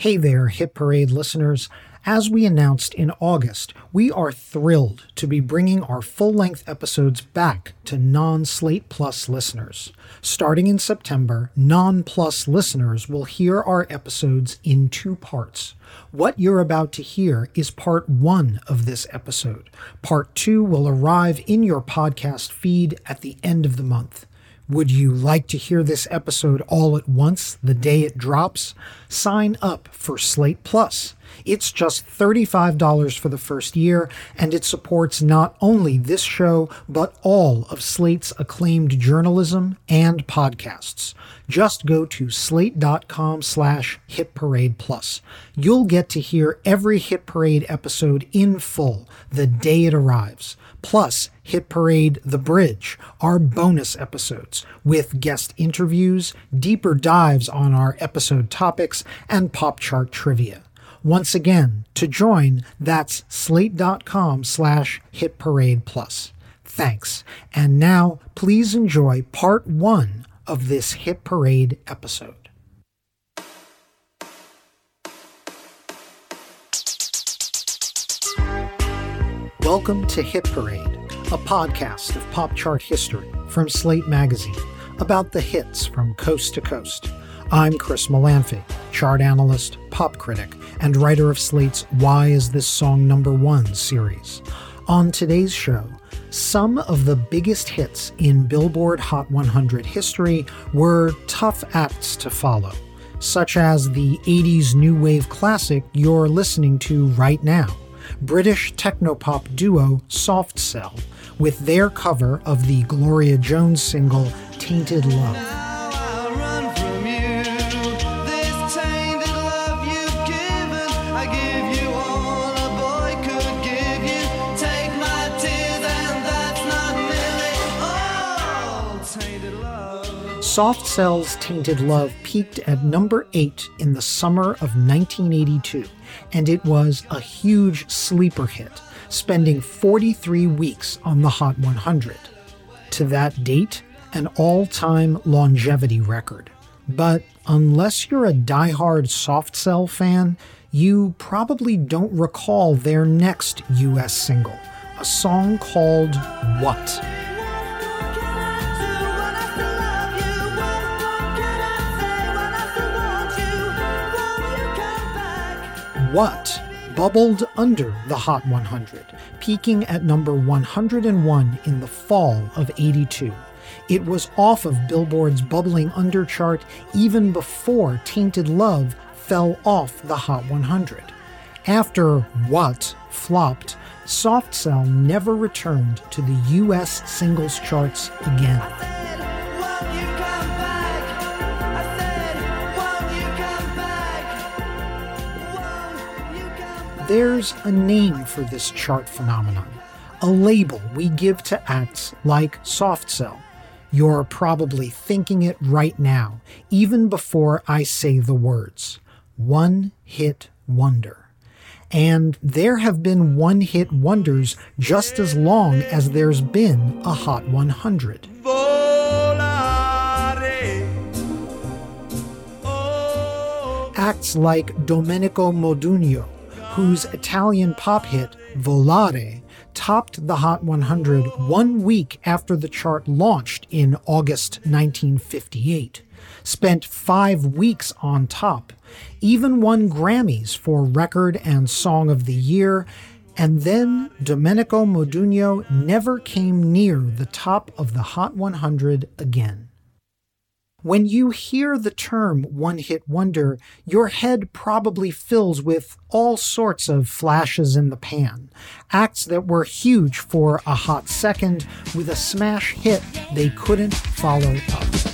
Hey there, Hit Parade listeners. As we announced in August, we are thrilled to be bringing our full length episodes back to non Slate Plus listeners. Starting in September, non Plus listeners will hear our episodes in two parts. What you're about to hear is part one of this episode. Part two will arrive in your podcast feed at the end of the month. Would you like to hear this episode all at once the day it drops? Sign up for Slate Plus. It's just $35 for the first year, and it supports not only this show, but all of Slate's acclaimed journalism and podcasts. Just go to slate.com slash Hit Parade Plus. You'll get to hear every Hit Parade episode in full the day it arrives plus Hit Parade The Bridge, our bonus episodes with guest interviews, deeper dives on our episode topics, and pop chart trivia. Once again, to join, that's slate.com slash hit parade plus. Thanks. And now, please enjoy part one of this Hit Parade episode. Welcome to Hit Parade, a podcast of pop chart history from Slate Magazine about the hits from coast to coast. I'm Chris Molanphy, chart analyst, pop critic, and writer of Slate's Why Is This Song Number One series. On today's show, some of the biggest hits in Billboard Hot 100 history were tough acts to follow, such as the 80s new wave classic you're listening to right now British technopop duo Soft Cell with their cover of the Gloria Jones single Tainted Love. Soft Cell's Tainted Love peaked at number 8 in the summer of 1982, and it was a huge sleeper hit, spending 43 weeks on the Hot 100. To that date, an all time longevity record. But unless you're a die-hard Soft Cell fan, you probably don't recall their next US single, a song called What? What bubbled under the Hot 100, peaking at number 101 in the fall of 82. It was off of Billboard's bubbling under chart even before Tainted Love fell off the Hot 100. After What flopped, Soft Cell never returned to the US singles charts again. There's a name for this chart phenomenon, a label we give to acts like Soft Cell. You're probably thinking it right now, even before I say the words. One hit wonder. And there have been one hit wonders just as long as there's been a Hot 100. Acts like Domenico Modugno, whose Italian pop hit Volare topped the Hot 100 one week after the chart launched in August 1958, spent five weeks on top, even won Grammys for Record and Song of the Year, and then Domenico Modugno never came near the top of the Hot 100 again. When you hear the term one hit wonder, your head probably fills with all sorts of flashes in the pan. Acts that were huge for a hot second with a smash hit they couldn't follow up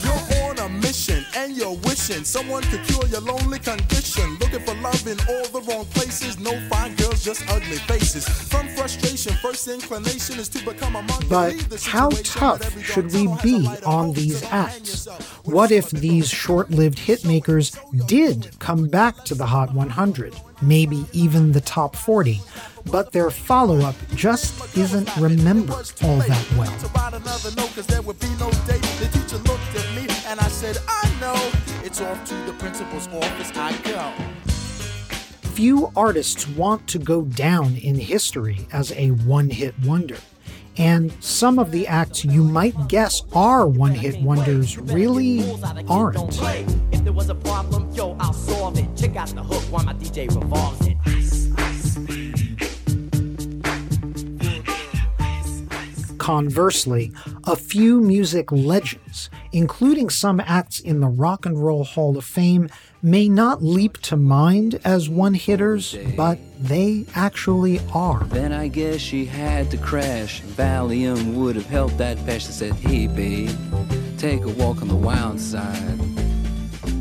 mission and you're wishing someone could cure your lonely condition. Looking for love in all the wrong places. No fine girls, just ugly faces. From frustration, first inclination is to become a monk. But how tough should we be on these acts? What if these short lived hitmakers did come back to the Hot 100? Maybe even the top 40, but their follow up just isn't remembered all that well said, I know. It's off to the principal's office I go. Few artists want to go down in history as a one hit wonder. And some of the acts you might guess are one hit wonders really aren't. If there was a problem, yo, I'll solve it. Check out the hook while my DJ revolves it. Conversely, a few music legends, including some acts in the Rock and Roll Hall of Fame, may not leap to mind as one hitters, but they actually are. Then I guess she had to crash. Valium would have helped that. I said, hey, babe, take a walk on the wild side.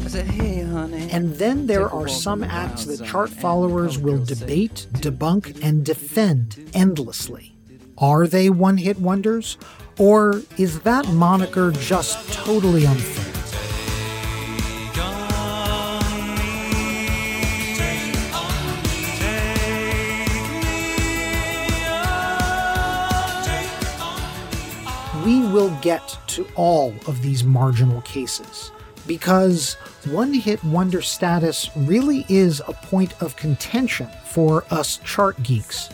Said, hey, honey. And then there are some acts that chart followers will debate, debunk, and defend endlessly. Are they one hit wonders? Or is that moniker just totally unfair? We will get to all of these marginal cases because one hit wonder status really is a point of contention for us chart geeks.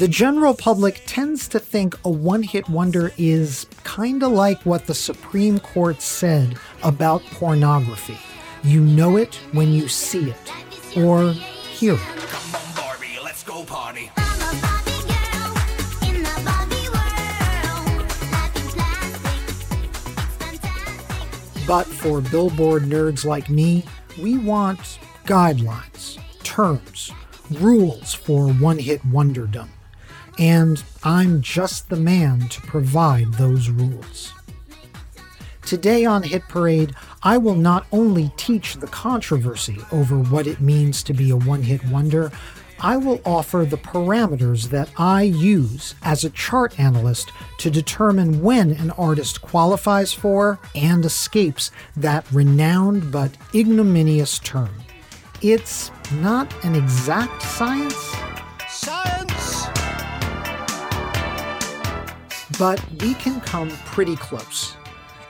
The general public tends to think a one hit wonder is kind of like what the Supreme Court said about pornography. You know it when you see it or hear it. But for Billboard nerds like me, we want guidelines, terms, rules for one hit wonderdom and I'm just the man to provide those rules. Today on Hit Parade, I will not only teach the controversy over what it means to be a one hit wonder, I will offer the parameters that I use as a chart analyst to determine when an artist qualifies for and escapes that renowned but ignominious term. It's not an exact science. Science! But we can come pretty close.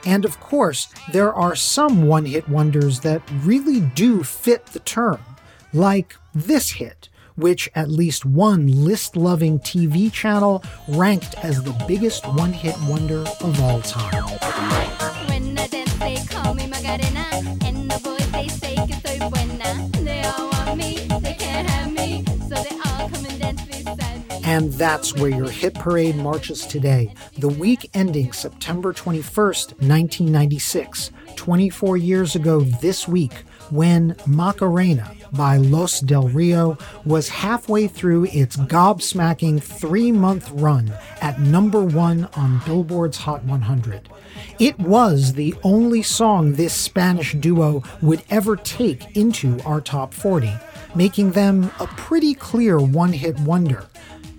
And of course, there are some one hit wonders that really do fit the term, like this hit, which at least one list loving TV channel ranked as the biggest one hit wonder of all time. And that's where your hit parade marches today, the week ending September 21st, 1996, 24 years ago this week, when Macarena by Los Del Rio was halfway through its gobsmacking three month run at number one on Billboard's Hot 100. It was the only song this Spanish duo would ever take into our top 40, making them a pretty clear one hit wonder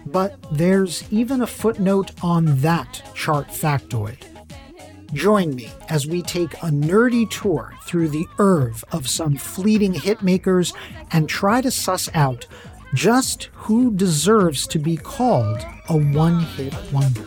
but there's even a footnote on that chart factoid. Join me as we take a nerdy tour through the oeuvre of some fleeting hitmakers and try to suss out just who deserves to be called a one hit wonder.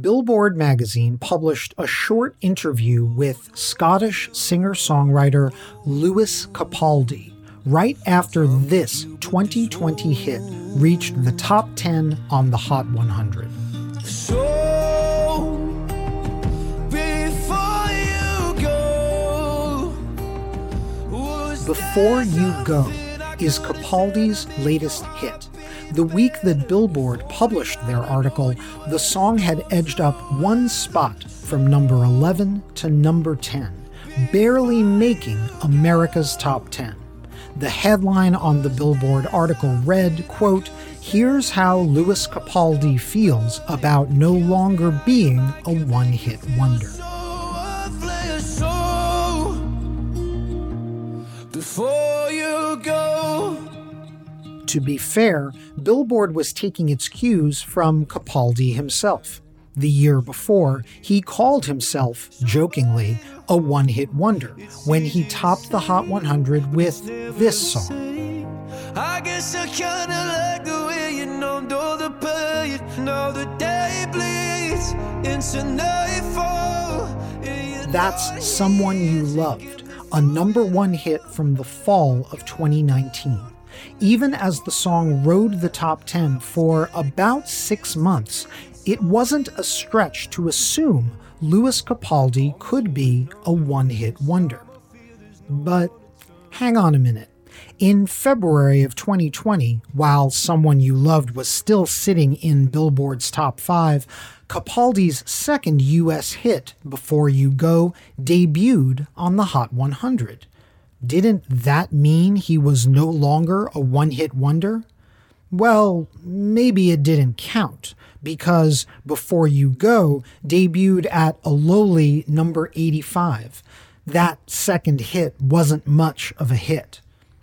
Billboard magazine published a short interview with Scottish singer songwriter Lewis Capaldi right after this 2020 hit reached the top 10 on the Hot 100. So, before You Go is Capaldi's latest hit. The week that Billboard published their article, the song had edged up one spot from number 11 to number 10, barely making America's top 10. The headline on the Billboard article read, quote, Here's how Lewis Capaldi feels about no longer being a one-hit wonder. Before you go to be fair, Billboard was taking its cues from Capaldi himself. The year before, he called himself, jokingly, a one hit wonder when he topped the Hot 100 with this song. I guess I kinda like the way you all the pain. Now the day bleeds into nightfall. That's Someone You Loved, a number one hit from the fall of 2019 even as the song rode the top 10 for about six months, it wasn't a stretch to assume Lewis Capaldi could be a one hit wonder. But hang on a minute. In February of 2020, while Someone You Loved was still sitting in Billboard's top five, Capaldi's second US hit, Before You Go, debuted on the Hot 100 didn't that mean he was no longer a one hit wonder? Well, maybe it didn't count, because Before You Go debuted at a lowly number 85. That second hit wasn't much of a hit.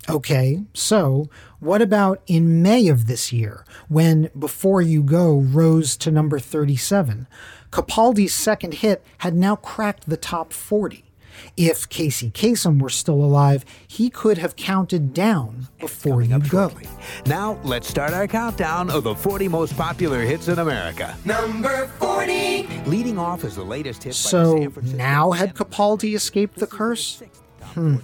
Okay, so what about in May of this year, when Before You Go rose to number 37? Capaldi's second hit had now cracked the top 40. If Casey Kasem were still alive, he could have counted down before you go. Now, let's start our countdown of the 40 most popular hits in America. Number 40! Leading off is the latest hit. So now had Capaldi escaped the curse? Hmm.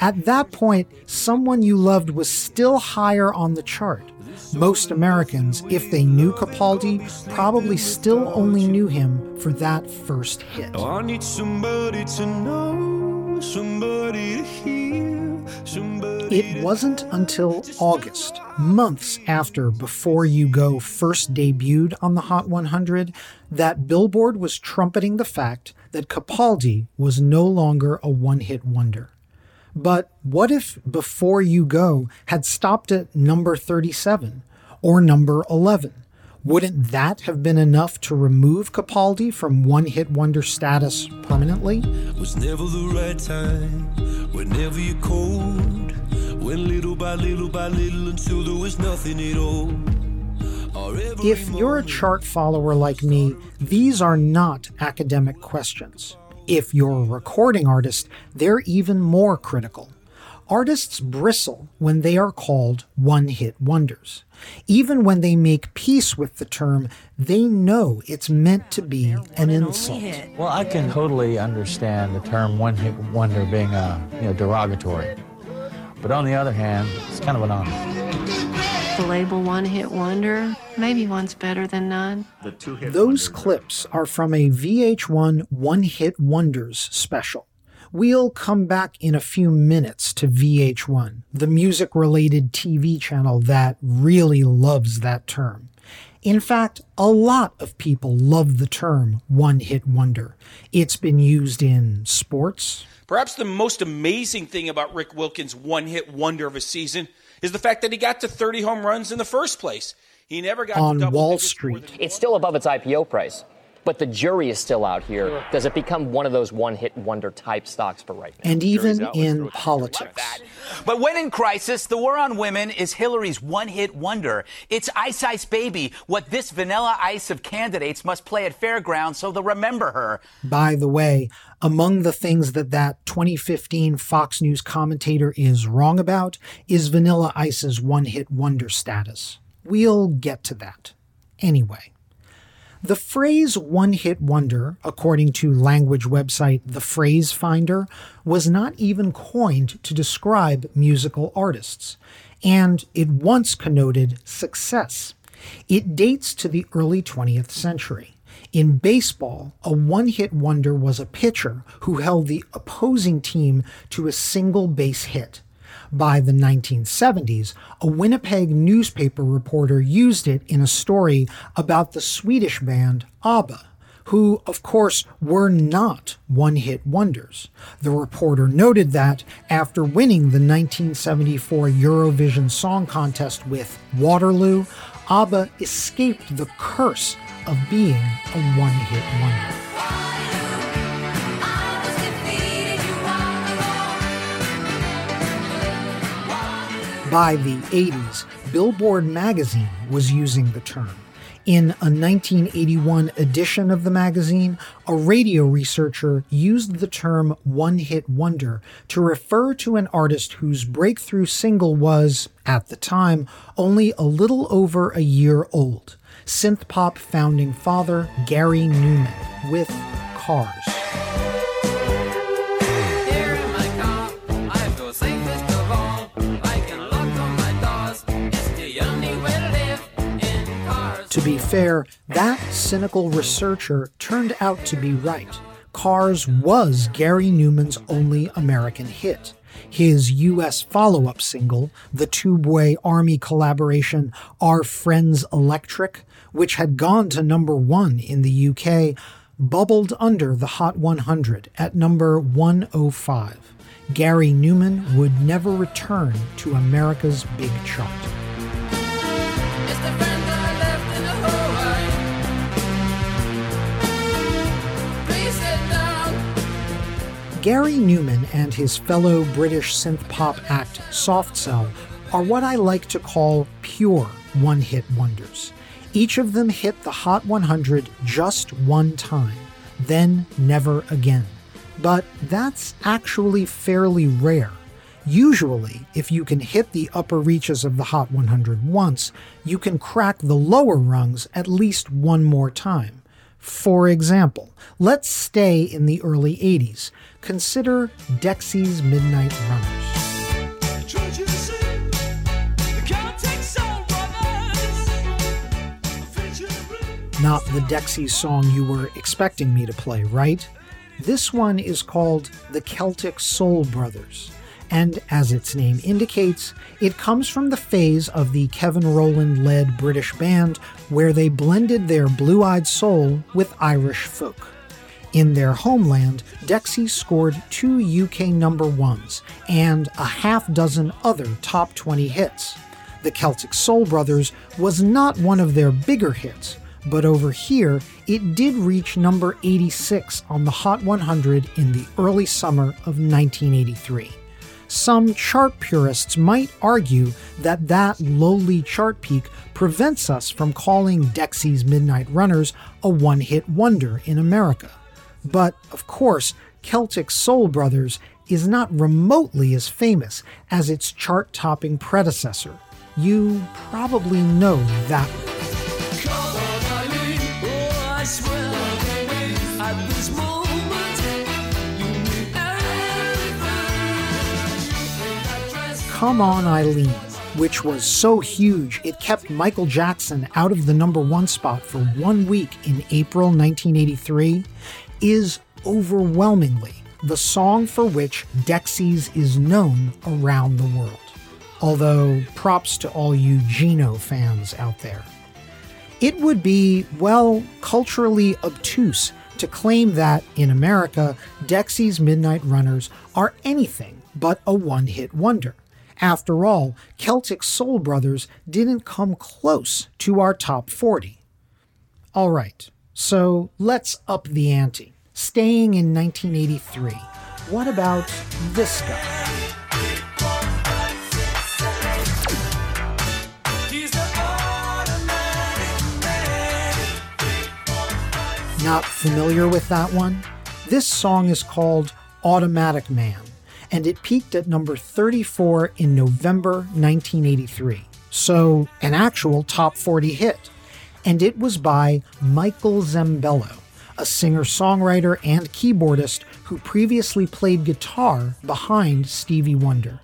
At that point, Someone You Loved was still higher on the chart. Most Americans, if they knew Capaldi, probably still only knew him for that first hit. Oh, I need somebody to know, somebody to hear, somebody It wasn't until August, months after Before You Go first debuted on the Hot 100, that Billboard was trumpeting the fact that Capaldi was no longer a one hit wonder. But what if Before You Go had stopped at number 37 or number 11? Wouldn't that have been enough to remove Capaldi from one hit wonder status permanently? Was never the right time, whenever you're cold, went little by little by little until there was nothing at all. If you're a chart follower like me, these are not academic questions. If you're a recording artist, they're even more critical. Artists bristle when they are called one hit wonders. Even when they make peace with the term, they know it's meant to be an insult. Well, I can totally understand the term one hit wonder being a, you know, derogatory. But on the other hand, it's kind of an honor the label one hit wonder. Maybe one's better than none. Those clips are from a VH1 One Hit Wonders special. We'll come back in a few minutes to VH1, the music related TV channel that really loves that term. In fact, a lot of people love the term one hit wonder. It's been used in sports. Perhaps the most amazing thing about Rick Wilkins' one hit wonder of a season is the fact that he got to 30 home runs in the first place. He never got on Wall Street. It's still above its IPO price. But the jury is still out here. Does it become one of those one hit wonder type stocks for right now? And even in politics. But when in crisis, the war on women is Hillary's one hit wonder. It's Ice Ice Baby, what this vanilla ice of candidates must play at fairgrounds so they'll remember her. By the way, among the things that that 2015 Fox News commentator is wrong about is Vanilla Ice's one hit wonder status. We'll get to that. Anyway. The phrase one hit wonder, according to language website The Phrase Finder, was not even coined to describe musical artists, and it once connoted success. It dates to the early 20th century. In baseball, a one hit wonder was a pitcher who held the opposing team to a single base hit. By the 1970s, a Winnipeg newspaper reporter used it in a story about the Swedish band ABBA, who, of course, were not one hit wonders. The reporter noted that after winning the 1974 Eurovision Song Contest with Waterloo, ABBA escaped the curse of being a one hit wonder. By the 80s, Billboard magazine was using the term. In a 1981 edition of the magazine, a radio researcher used the term one hit wonder to refer to an artist whose breakthrough single was, at the time, only a little over a year old synth pop founding father Gary Numan with Cars. Be fair, that cynical researcher turned out to be right. Cars was Gary Numan's only American hit. His US follow up single, the Tubeway Army collaboration Our Friends Electric, which had gone to number one in the UK, bubbled under the Hot 100 at number 105. Gary Numan would never return to America's big chart. Gary Numan and his fellow British synth pop act Soft Cell are what I like to call pure one hit wonders. Each of them hit the Hot 100 just one time, then never again. But that's actually fairly rare. Usually, if you can hit the upper reaches of the Hot 100 once, you can crack the lower rungs at least one more time. For example, let's stay in the early 80s. Consider Dexy's Midnight Runners. Not the Dexys song you were expecting me to play, right? This one is called The Celtic Soul Brothers and as its name indicates, it comes from the phase of the Kevin Rowland led British band where they blended their blue eyed soul with Irish folk. In their homeland, Dexy scored two UK number ones and a half dozen other top 20 hits. The Celtic Soul Brothers was not one of their bigger hits, but over here, it did reach number 86 on the Hot 100 in the early summer of 1983 some chart purists might argue that that lowly chart peak prevents us from calling Dexy's Midnight Runners a one hit wonder in America. But, of course, Celtic Soul Brothers is not remotely as famous as its chart topping predecessor. You probably know that one. Come On Eileen, which was so huge it kept Michael Jackson out of the number one spot for one week in April 1983, is overwhelmingly the song for which Dexys is known around the world. Although, props to all you Geno fans out there. It would be, well, culturally obtuse to claim that, in America, Dexy's Midnight Runners are anything but a one hit wonder. After all, Celtic Soul Brothers didn't come close to our top 40. All right, so let's up the ante. Staying in 1983, what about this guy? Not familiar with that one? This song is called Automatic Man and it peaked at number 34 in November 1983. So, an actual top 40 hit. And it was by Michael Sembello, a singer songwriter and keyboardist who previously played guitar behind Stevie Wonder.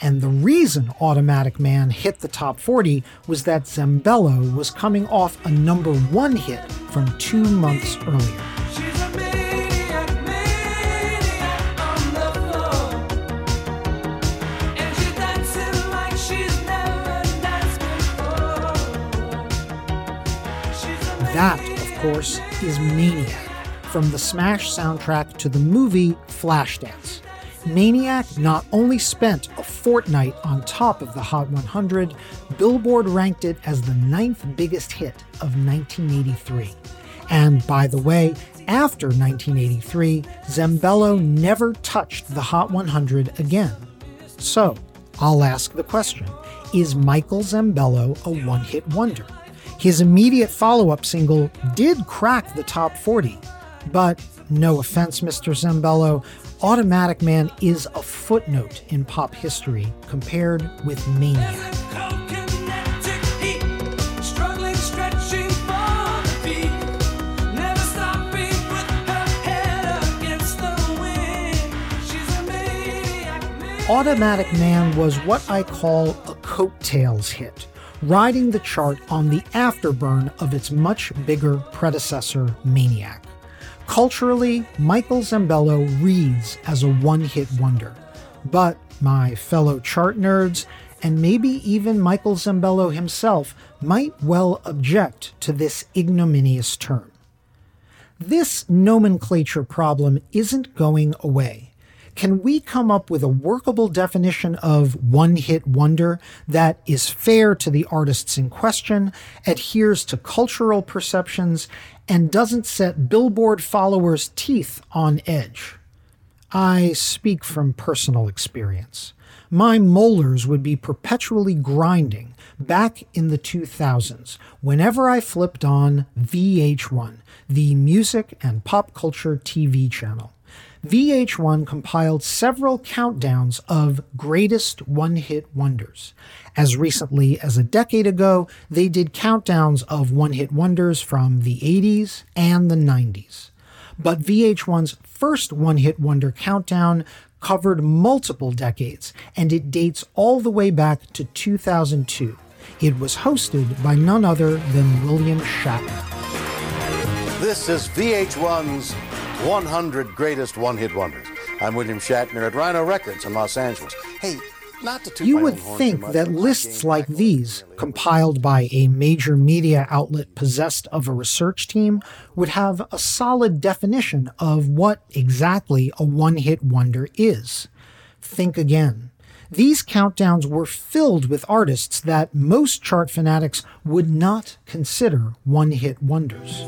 And the reason Automatic Man hit the top 40 was that Sembello was coming off a number one hit from two months earlier. That, of course, is Maniac, from the Smash soundtrack to the movie Flashdance. Maniac not only spent a fortnight on top of the Hot 100, Billboard ranked it as the ninth biggest hit of 1983. And by the way, after 1983, Sembello never touched the Hot 100 again. So, I'll ask the question Is Michael Sembello a one hit wonder? His immediate follow up single did crack the top 40, but no offense, Mr. Sembello, Automatic Man is a footnote in pop history compared with Maniac. Automatic Man was what I call a coattails hit, riding the chart on the afterburn of its much bigger predecessor, Maniac. Culturally, Michael Sembello reads as a one hit wonder. But my fellow chart nerds, and maybe even Michael Sembello himself, might well object to this ignominious term. This nomenclature problem isn't going away can we come up with a workable definition of one hit wonder that is fair to the artists in question, adheres to cultural perceptions, and doesn't set Billboard followers' teeth on edge? I speak from personal experience. My molars would be perpetually grinding back in the 2000s whenever I flipped on VH1, the music and pop culture TV channel. VH1 compiled several countdowns of greatest one hit wonders. As recently as a decade ago, they did countdowns of one hit wonders from the 80s and the 90s. But VH1's first one hit wonder countdown covered multiple decades, and it dates all the way back to 2002. It was hosted by none other than William Shatner. This is VH1's 100 Greatest One Hit Wonders. I'm William Shatner at Rhino Records in Los Angeles. Hey, not to You would think that lists like these, compiled by a major media outlet possessed of a research team, would have a solid definition of what exactly a one hit wonder is. Think again. These countdowns were filled with artists that most chart fanatics would not consider one hit wonders.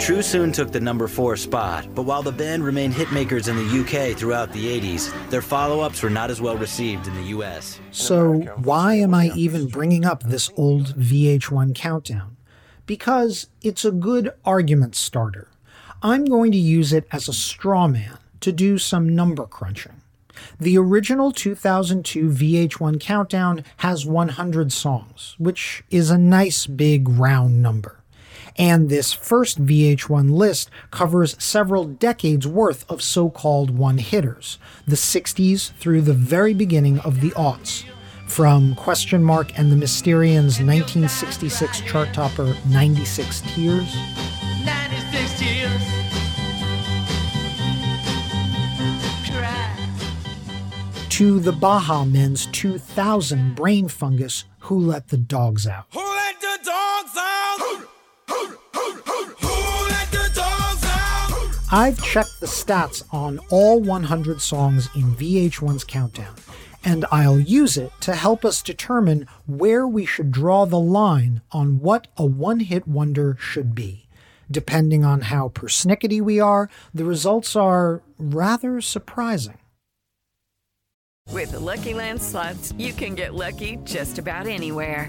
True soon took the number four spot, but while the band remained hitmakers in the UK throughout the 80s, their follow ups were not as well received in the US. So, why am I even bringing up this old VH1 countdown? Because it's a good argument starter. I'm going to use it as a straw man to do some number crunching. The original 2002 VH1 countdown has 100 songs, which is a nice big round number. And this first VH1 list covers several decades worth of so called one hitters, the 60s through the very beginning of the aughts. From Question Mark and the Mysterians' 1966 chart topper 96 Tears. 96 Tears. To the Baha Men's 2000 Brain Fungus Who Let the Dogs Out. Who let the dogs out? I've checked the stats on all 100 songs in VH1's countdown, and I'll use it to help us determine where we should draw the line on what a one hit wonder should be. Depending on how persnickety we are, the results are rather surprising. With the Lucky Land slots, you can get lucky just about anywhere.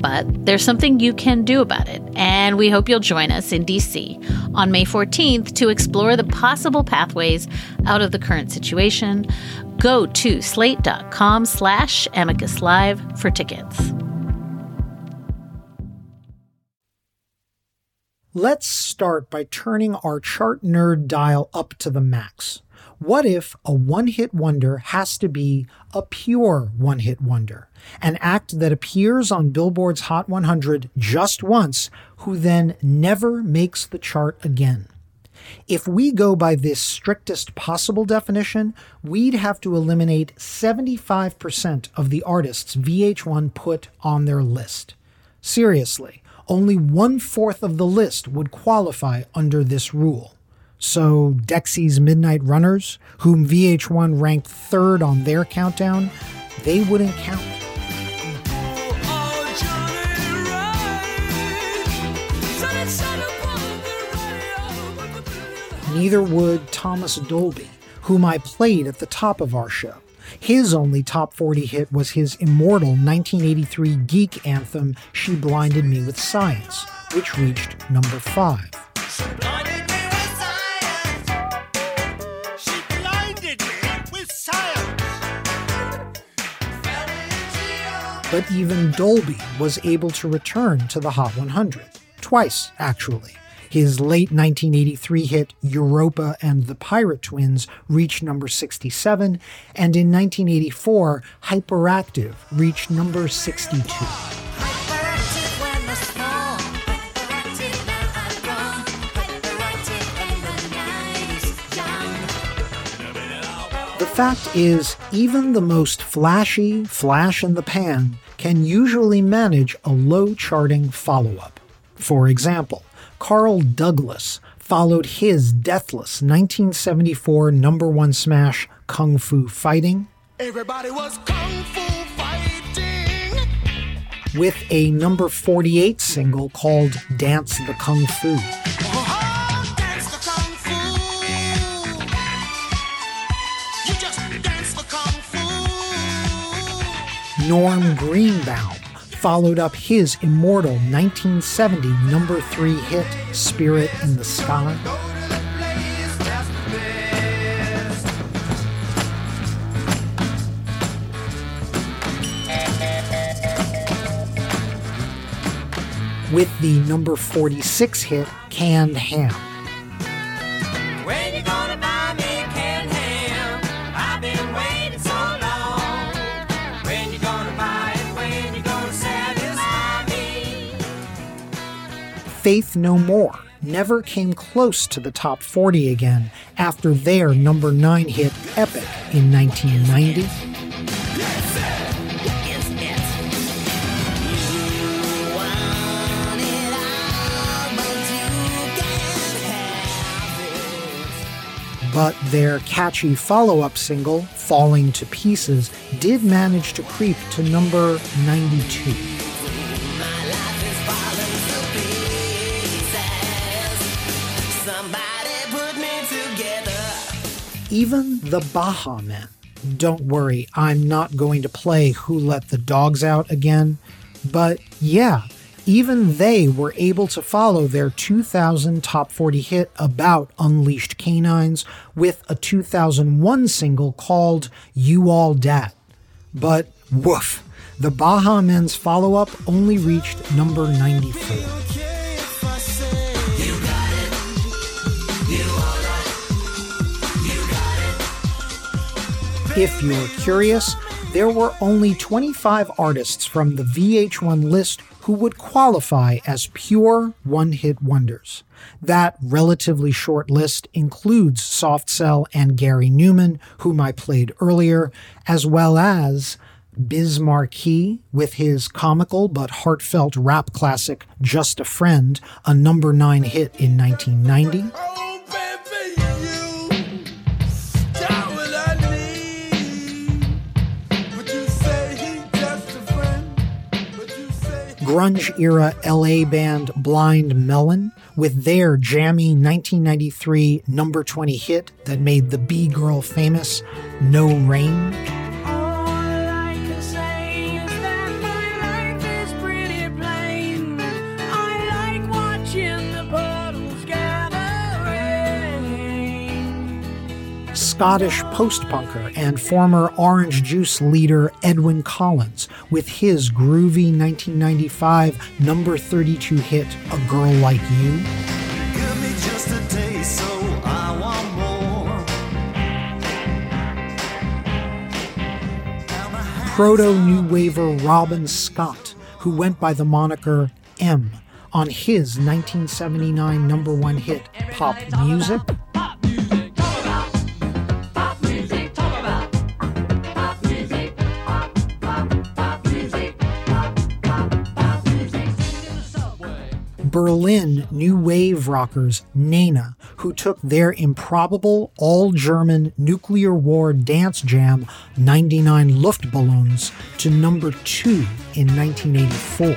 But there's something you can do about it, and we hope you'll join us in DC on May 14th to explore the possible pathways out of the current situation. Go to slate.com slash amicus live for tickets. Let's start by turning our chart nerd dial up to the max. What if a one hit wonder has to be a pure one hit wonder? An act that appears on Billboard's Hot 100 just once, who then never makes the chart again. If we go by this strictest possible definition, we'd have to eliminate 75% of the artists VH1 put on their list. Seriously, only one fourth of the list would qualify under this rule. So, Dexy's Midnight Runners, whom VH1 ranked third on their countdown, they wouldn't count. Neither would Thomas Dolby, whom I played at the top of our show. His only top 40 hit was his immortal 1983 geek anthem, She Blinded Me with Science, which reached number 5. But even Dolby was able to return to the Hot 100, twice actually. His late 1983 hit Europa and the Pirate Twins reached number 67, and in 1984, Hyperactive reached number 62. Fact is, even the most flashy flash in the pan can usually manage a low charting follow up. For example, Carl Douglas followed his deathless 1974 number one smash Kung Fu Fighting. Everybody was Kung Fu Fighting! With a number 48 single called Dance the Kung Fu. Oh. Norm Greenbaum followed up his immortal 1970 number three hit, Spirit in the Sky. With the number 46 hit, Canned Ham. Faith No More never came close to the top 40 again after their number 9 hit Epic in 1990. But their catchy follow up single, Falling to Pieces, did manage to creep to number 92. Even the Baha Men. Don't worry, I'm not going to play Who Let the Dogs Out again. But yeah, even they were able to follow their 2000 top 40 hit about unleashed canines with a 2001 single called You All Dat. But woof, the Baha Men's follow up only reached number 94. If you're curious, there were only 25 artists from the VH1 list who would qualify as pure one hit wonders. That relatively short list includes Soft Cell and Gary Numan, whom I played earlier, as well as Biz Markie with his comical but heartfelt rap classic Just a Friend, a number 9 hit in 1990. Grunge era LA band Blind Melon with their jammy 1993 number 20 hit that made the B Girl famous, No Rain. Scottish post punker and former Orange Juice leader Edwyn Collins with his groovy 1995 number 32 hit A Girl Like You. Proto new waver Robin Scott, who went by the moniker M, on his 1979 number one hit Pop Music. Berlin new wave rockers Nena, who took their improbable all German nuclear war dance jam 99 Luftballons to number two in 1984.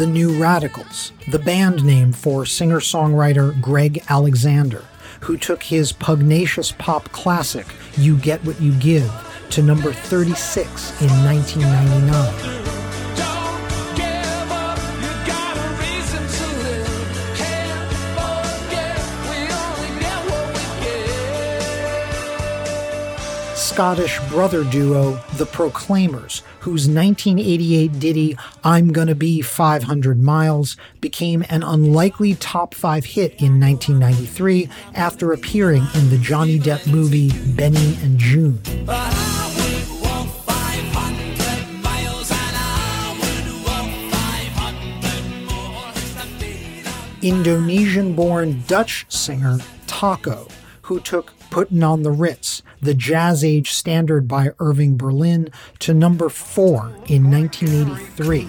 The New Radicals, the band name for singer songwriter Greg Alexander, who took his pugnacious pop classic, You Get What You Give, to number 36 in 1999. Scottish brother duo The Proclaimers, whose 1988 ditty I'm Gonna Be 500 Miles became an unlikely top five hit in 1993 after appearing in the Johnny Depp movie Benny and Joon. Indonesian born Dutch singer Taco, who took Puttin' on the Ritz the Jazz Age standard by Irving Berlin to number four in 1983.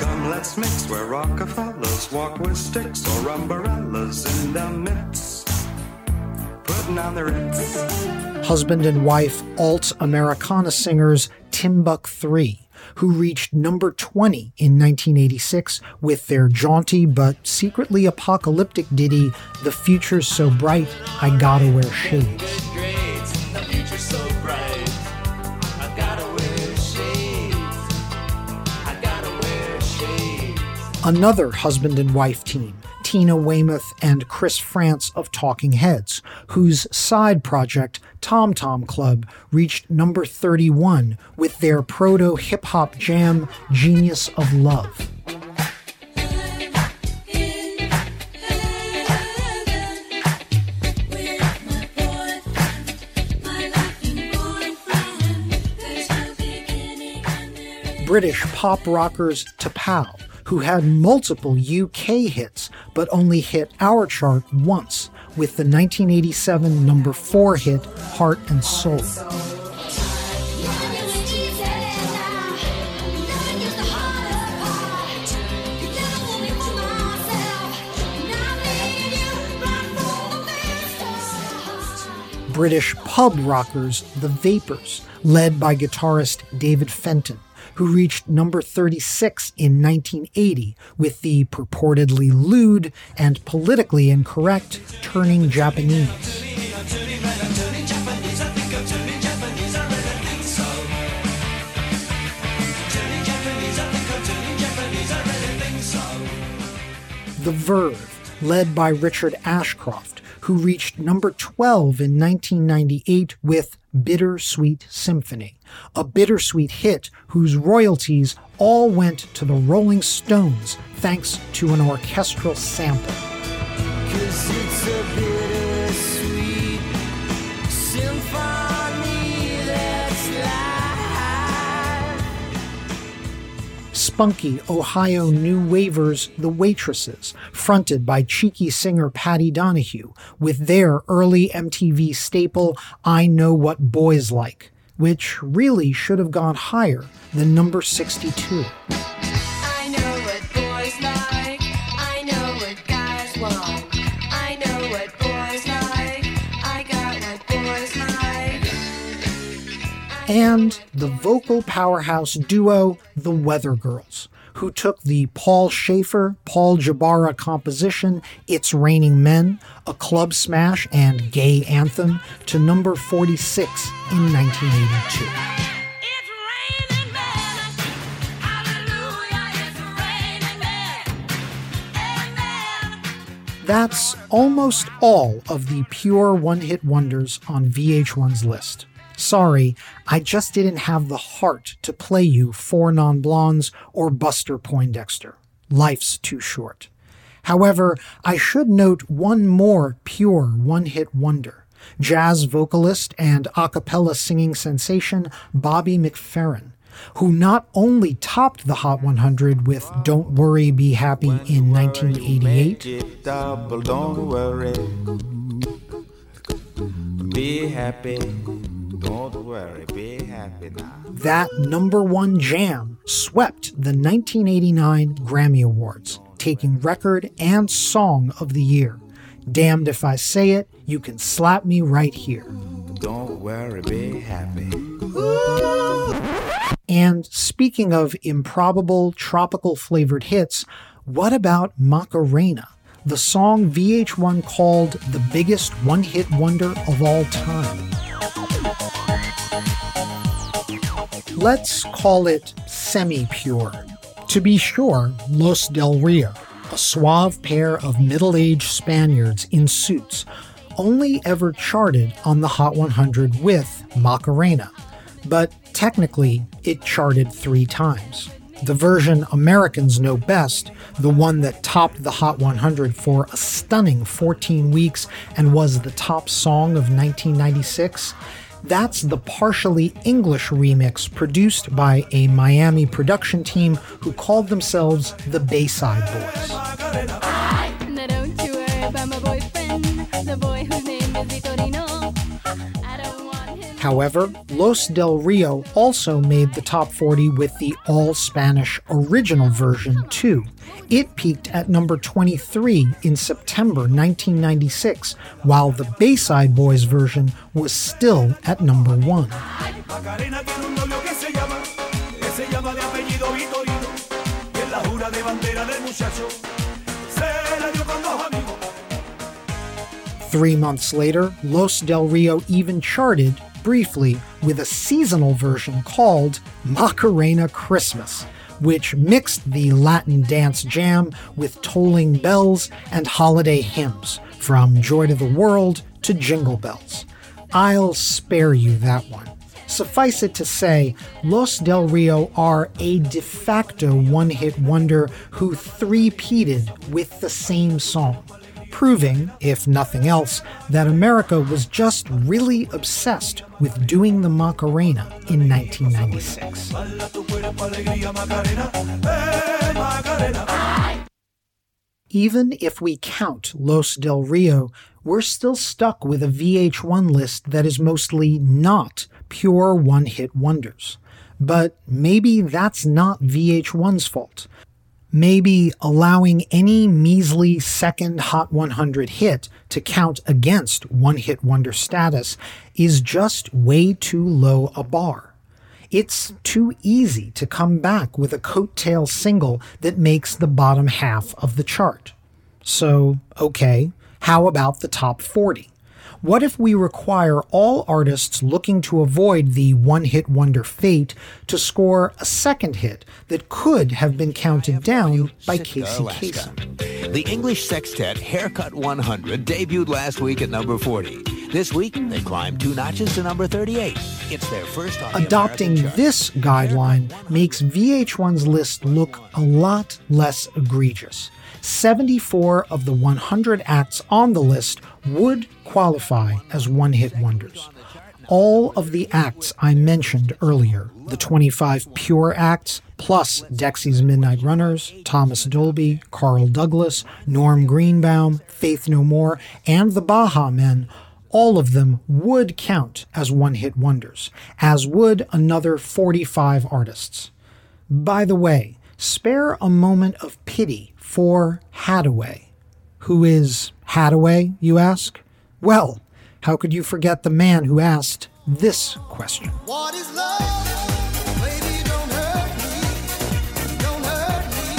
Come, let's mix where Rockefellers walk with sticks or umbrellas in the midst. Putting on the Ritz. Husband and wife alt Americana singers Timbuk 3 who reached number 20 in 1986 with their jaunty but secretly apocalyptic ditty, The Future's So Bright, I Gotta Wear Shades. Another husband and wife team, Tina Weymouth and Chris Frantz of Talking Heads, whose side project, Tom Tom Club, reached number 31 with their proto hip hop jam, Genius of Love. British pop rockers T'Pau who had multiple UK hits but only hit our chart once with the 1987 number 4 hit Heart and Soul. British pub rockers The Vapors, led by guitarist David Fenton, who reached number 36 in 1980 with the purportedly lewd and politically incorrect Turning Japanese. The Verve, led by Richard Ashcroft, who reached number 12 in 1998 with Bittersweet Symphony, a bittersweet hit whose royalties all went to the Rolling Stones thanks to an orchestral sample. Spunky Ohio new wavers The Waitresses, fronted by cheeky singer Patty Donahue, with their early MTV staple I Know What Boys Like, which really should have gone higher than number 62. And the vocal powerhouse duo The Weather Girls, who took the Paul Shaffer, Paul Jabara composition It's Raining Men, a club smash and gay anthem, to number 46 in 1982. That's almost all of the pure one hit wonders on VH1's list. Sorry, I just didn't have the heart to play you Four Non Blondes or Buster Poindexter. Life's too short. However, I should note one more pure one hit wonder jazz vocalist and a cappella singing sensation Bobby McFerrin, who not only topped the Hot 100 with Don't Worry, Be Happy in 1988. Don't be happy. Don't worry, be happy now. That number one jam swept the 1989 Grammy Awards, taking record and song of the year. Damned if I say it, you can slap me right here. Don't worry, be happy. And speaking of improbable tropical flavored hits, what about Macarena? The song VH1 called the biggest one hit wonder of all time. Let's call it semi pure. To be sure, Los Del Rio, a suave pair of middle aged Spaniards in suits, only ever charted on the Hot 100 with Macarena, but technically it charted three times. The version Americans know best, the one that topped the Hot 100 for a stunning 14 weeks and was the top song of 1996, that's the partially English remix produced by a Miami production team who called themselves the Bayside Boys. However, Los Del Rio also made the top 40 with the all Spanish original version too. It peaked at number 23 in September 1996, while the Bayside Boys version was still at number 1. Three months later, Los Del Rio even charted briefly with a seasonal version called Macarena Christmas, which mixed the Latin dance jam with tolling bells and holiday hymns, from Joy to the World to Jingle Bells. I'll spare you that one. Suffice it to say, Los Del Rio are a de facto one hit wonder who three-peated with the same song proving, if nothing else, that America was just really obsessed with doing the Macarena in 1996. Even if we count Los Del Rio, we're still stuck with a VH1 list that is mostly not pure one hit wonders. But maybe that's not VH1's fault maybe allowing any measly second Hot 100 hit to count against one hit wonder status is just way too low a bar. It's too easy to come back with a coattail single that makes the bottom half of the chart. So, okay, how about the top 40? What if we require all artists looking to avoid the one hit wonder fate to score a second hit that could have been counted down by Casey Kasem? The English sextet Haircut 100 debuted last week at number 40. This week, they climbed two notches to number 38. It's their first on the Adopting this guideline makes VH1's list look a lot less egregious. 74 of the 100 acts on the list would qualify as one hit wonders. All of the acts I mentioned earlier, the 25 pure acts, plus Dexy's Midnight Runners, Thomas Dolby, Carl Douglas, Norm Greenbaum, Faith No More, and the Baha Men, all of them would count as one hit wonders, as would another 45 artists. By the way, spare a moment of pity for Haddaway. Who is Haddaway, you ask? Well, how could you forget the man who asked this question? What is love? Baby, don't hurt me. Don't hurt me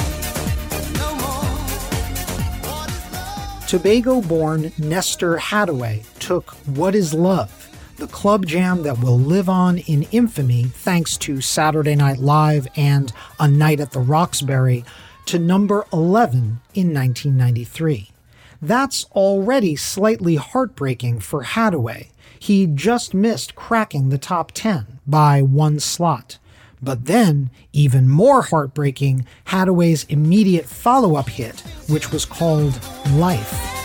no more. Tobago born Nestor Haddaway took What is Love, the club jam that will live on in infamy thanks to Saturday Night Live and A Night at the Roxbury, to number 11 in 1993. That's already slightly heartbreaking for Haddaway. He just missed cracking the top 10 by one slot. But then, even more heartbreaking, Haddaway's immediate follow up hit, which was called Life.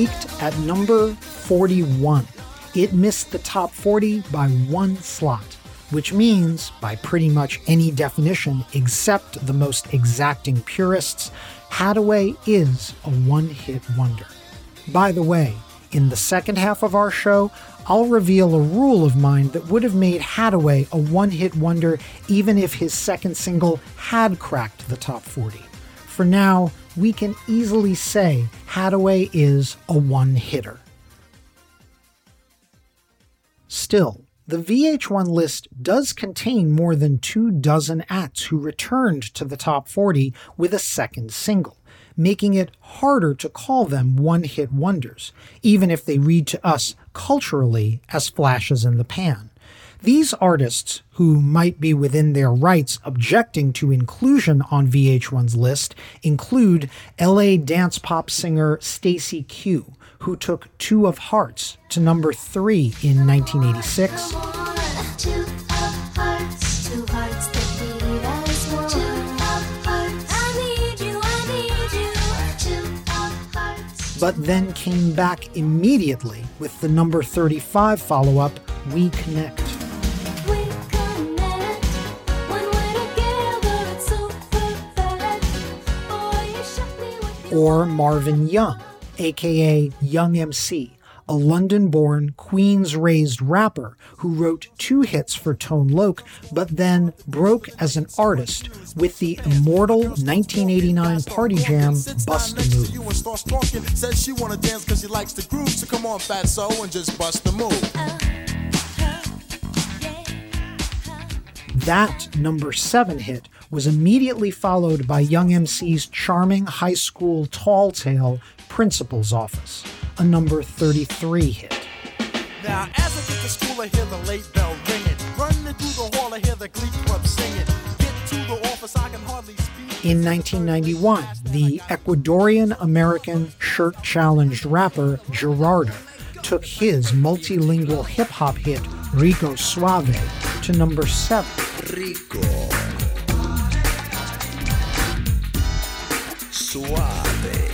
Peaked at number 41. It missed the top 40 by one slot, which means, by pretty much any definition except the most exacting purists, Haddaway is a one hit wonder. By the way, in the second half of our show, I'll reveal a rule of mine that would have made Haddaway a one hit wonder even if his second single had cracked the top 40. For now, we can easily say Haddaway is a one hitter. Still, the VH1 list does contain more than two dozen acts who returned to the top 40 with a second single, making it harder to call them one hit wonders, even if they read to us culturally as flashes in the pan. These artists, who might be within their rights objecting to inclusion on VH1's list, include LA dance pop singer Stacey Q, who took Two of Hearts to number three in 1986. But then came back immediately with the number 35 follow up, We Connect. Or Marvin Young, aka Young MC, a London born, Queens raised rapper who wrote two hits for Tone Loc, but then broke as an artist with the immortal 1989 party jam Bust a Move. You and starts talking, says she wanna dance cause she likes the groove. So come on, fat so and just bust the move. Uh, That number seven hit was immediately followed by Young MC's charming high school tall tale Principal's Office, a number 33 hit. Now, as I get to school, I hear the late bell ringing. Running through the hall, I hear the glee club singing. Get to the office, I can hardly speak. In 1991, the Ecuadorian American shirt challenged rapper Gerardo took his multilingual hip hop hit Rico Suave to number 7. Rico. Suave.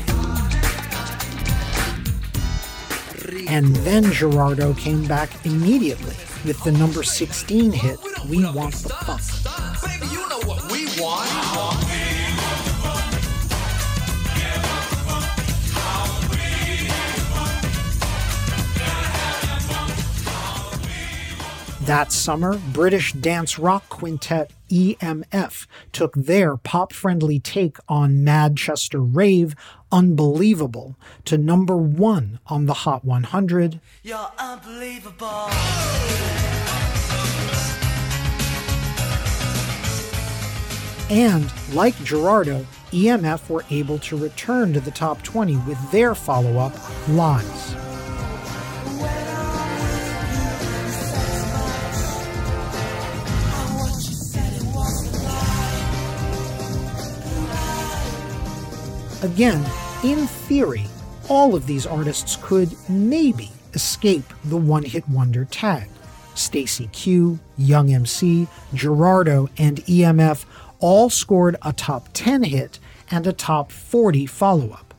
And then Gerardo came back immediately with the number 16 hit We Want the Funk. Baby, you know That summer, British dance rock quintet EMF took their pop friendly take on Manchester Rave, Unbelievable, to number one on the Hot 100. You're unbelievable. And like Gerardo, EMF were able to return to the top 20 with their follow up, Lies. Again, in theory, all of these artists could maybe escape the one hit wonder tag. Stacey Q, Young MC, Gerardo, and EMF all scored a top 10 hit and a top 40 follow up.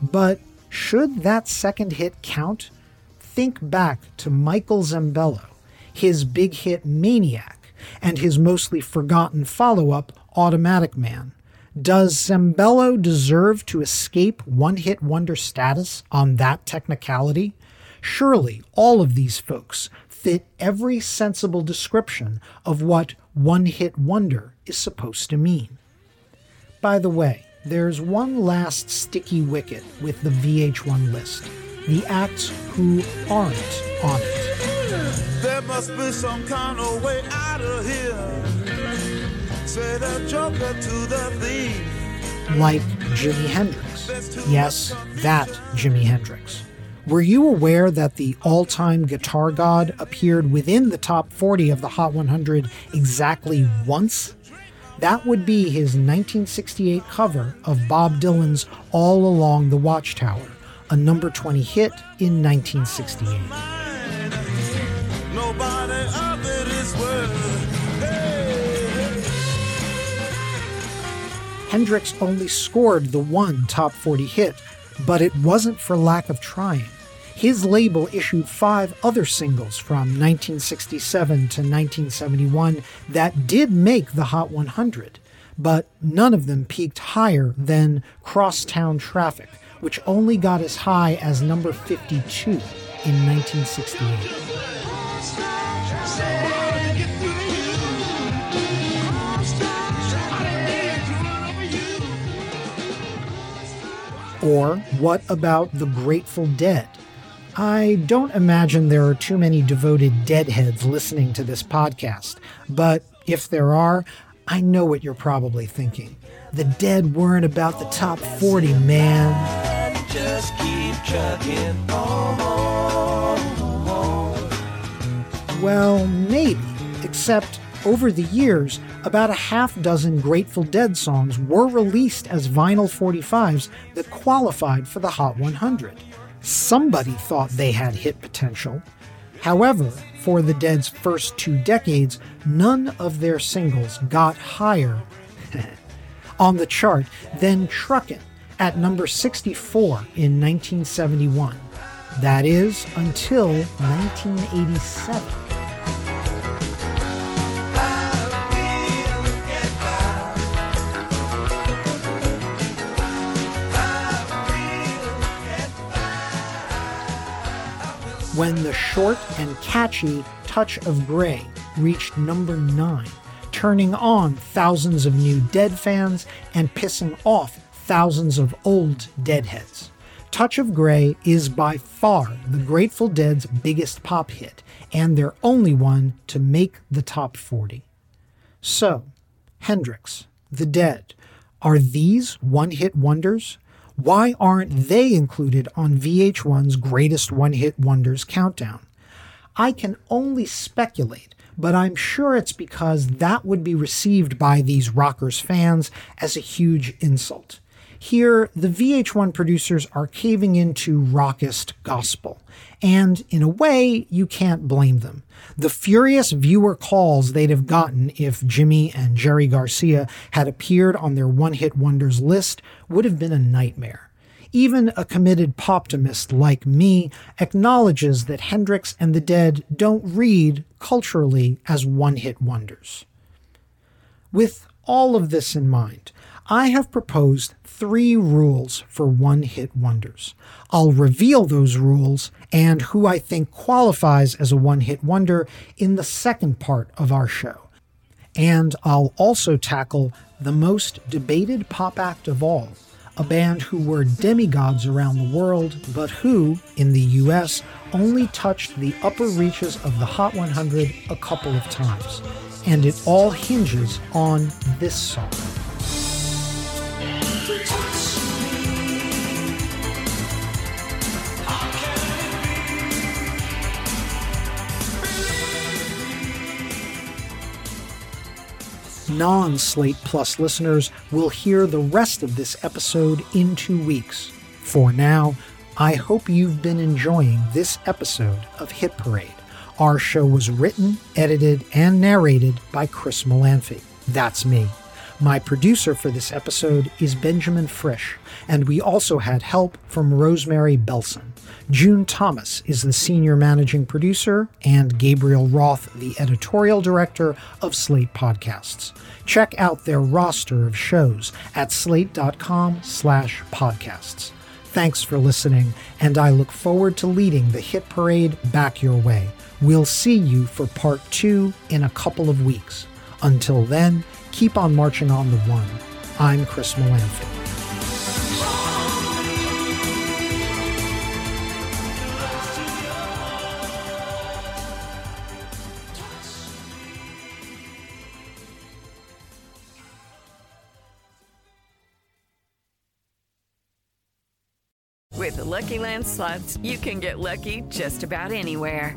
But should that second hit count? Think back to Michael Sembello, his big hit Maniac, and his mostly forgotten follow up Automatic Man. Does Sembello deserve to escape one hit wonder status on that technicality? Surely all of these folks fit every sensible description of what one hit wonder is supposed to mean. By the way, there's one last sticky wicket with the VH1 list the acts who aren't on it. There must be some kind of way out of here. Say the joker to the thief. Like Jimi Hendrix. Yes, that Jimi Hendrix. Were you aware that the all time guitar god appeared within the top 40 of the Hot 100 exactly once? That would be his 1968 cover of Bob Dylan's All Along the Watchtower, a number 20 hit in 1968. Hendrix only scored the one top 40 hit, but it wasn't for lack of trying. His label issued five other singles from 1967 to 1971 that did make the Hot 100, but none of them peaked higher than Crosstown Traffic, which only got as high as number 52 in 1968. Or what about the Grateful Dead? I don't imagine there are too many devoted deadheads listening to this podcast, but if there are, I know what you're probably thinking. The dead weren't about the top 40, man. Just keep chugging Well, maybe, except over the years, about a half dozen Grateful Dead songs were released as vinyl 45s that qualified for the Hot 100. Somebody thought they had hit potential. However, for the Dead's first two decades, none of their singles got higher on the chart than Truckin' at number 64 in 1971. That is until 1987. When the short and catchy Touch of Grey reached number 9, turning on thousands of new Dead fans and pissing off thousands of old Deadheads. Touch of Grey is by far the Grateful Dead's biggest pop hit, and their only one to make the top 40. So, Hendrix, The Dead, are these one hit wonders? Why aren't they included on VH1's Greatest One Hit Wonders countdown? I can only speculate, but I'm sure it's because that would be received by these rockers fans as a huge insult. Here, the VH1 producers are caving into rockist gospel, and in a way, you can't blame them. The furious viewer calls they'd have gotten if Jimi and Jerry Garcia had appeared on their one hit wonders list would have been a nightmare. Even a committed poptimist like me acknowledges that Hendrix and the Dead don't read culturally as one hit wonders. With all of this in mind, I have proposed three rules for one hit wonders. I'll reveal those rules and who I think qualifies as a one hit wonder in the second part of our show. And I'll also tackle the most debated pop act of all, a band who were demigods around the world, but who, in the US, only touched the upper reaches of the Hot 100 a couple of times. And it all hinges on this song. Non Slate Plus listeners will hear the rest of this episode in two weeks. For now, I hope you've been enjoying this episode of Hit Parade. Our show was written, edited, and narrated by Chris Molanphy. That's me. My producer for this episode is Benjamin Frisch, and we also had help from Rosemary Belson. June Thomas is the senior managing producer, and Gabriel Roth, the editorial director of Slate Podcasts. Check out their roster of shows at slate.com slash podcasts. Thanks for listening, and I look forward to leading the hit parade back your way. We'll see you for part two in a couple of weeks. Until then, keep on marching on the one. I'm Chris Molanphy. With the Lucky Land slots, you can get lucky just about anywhere.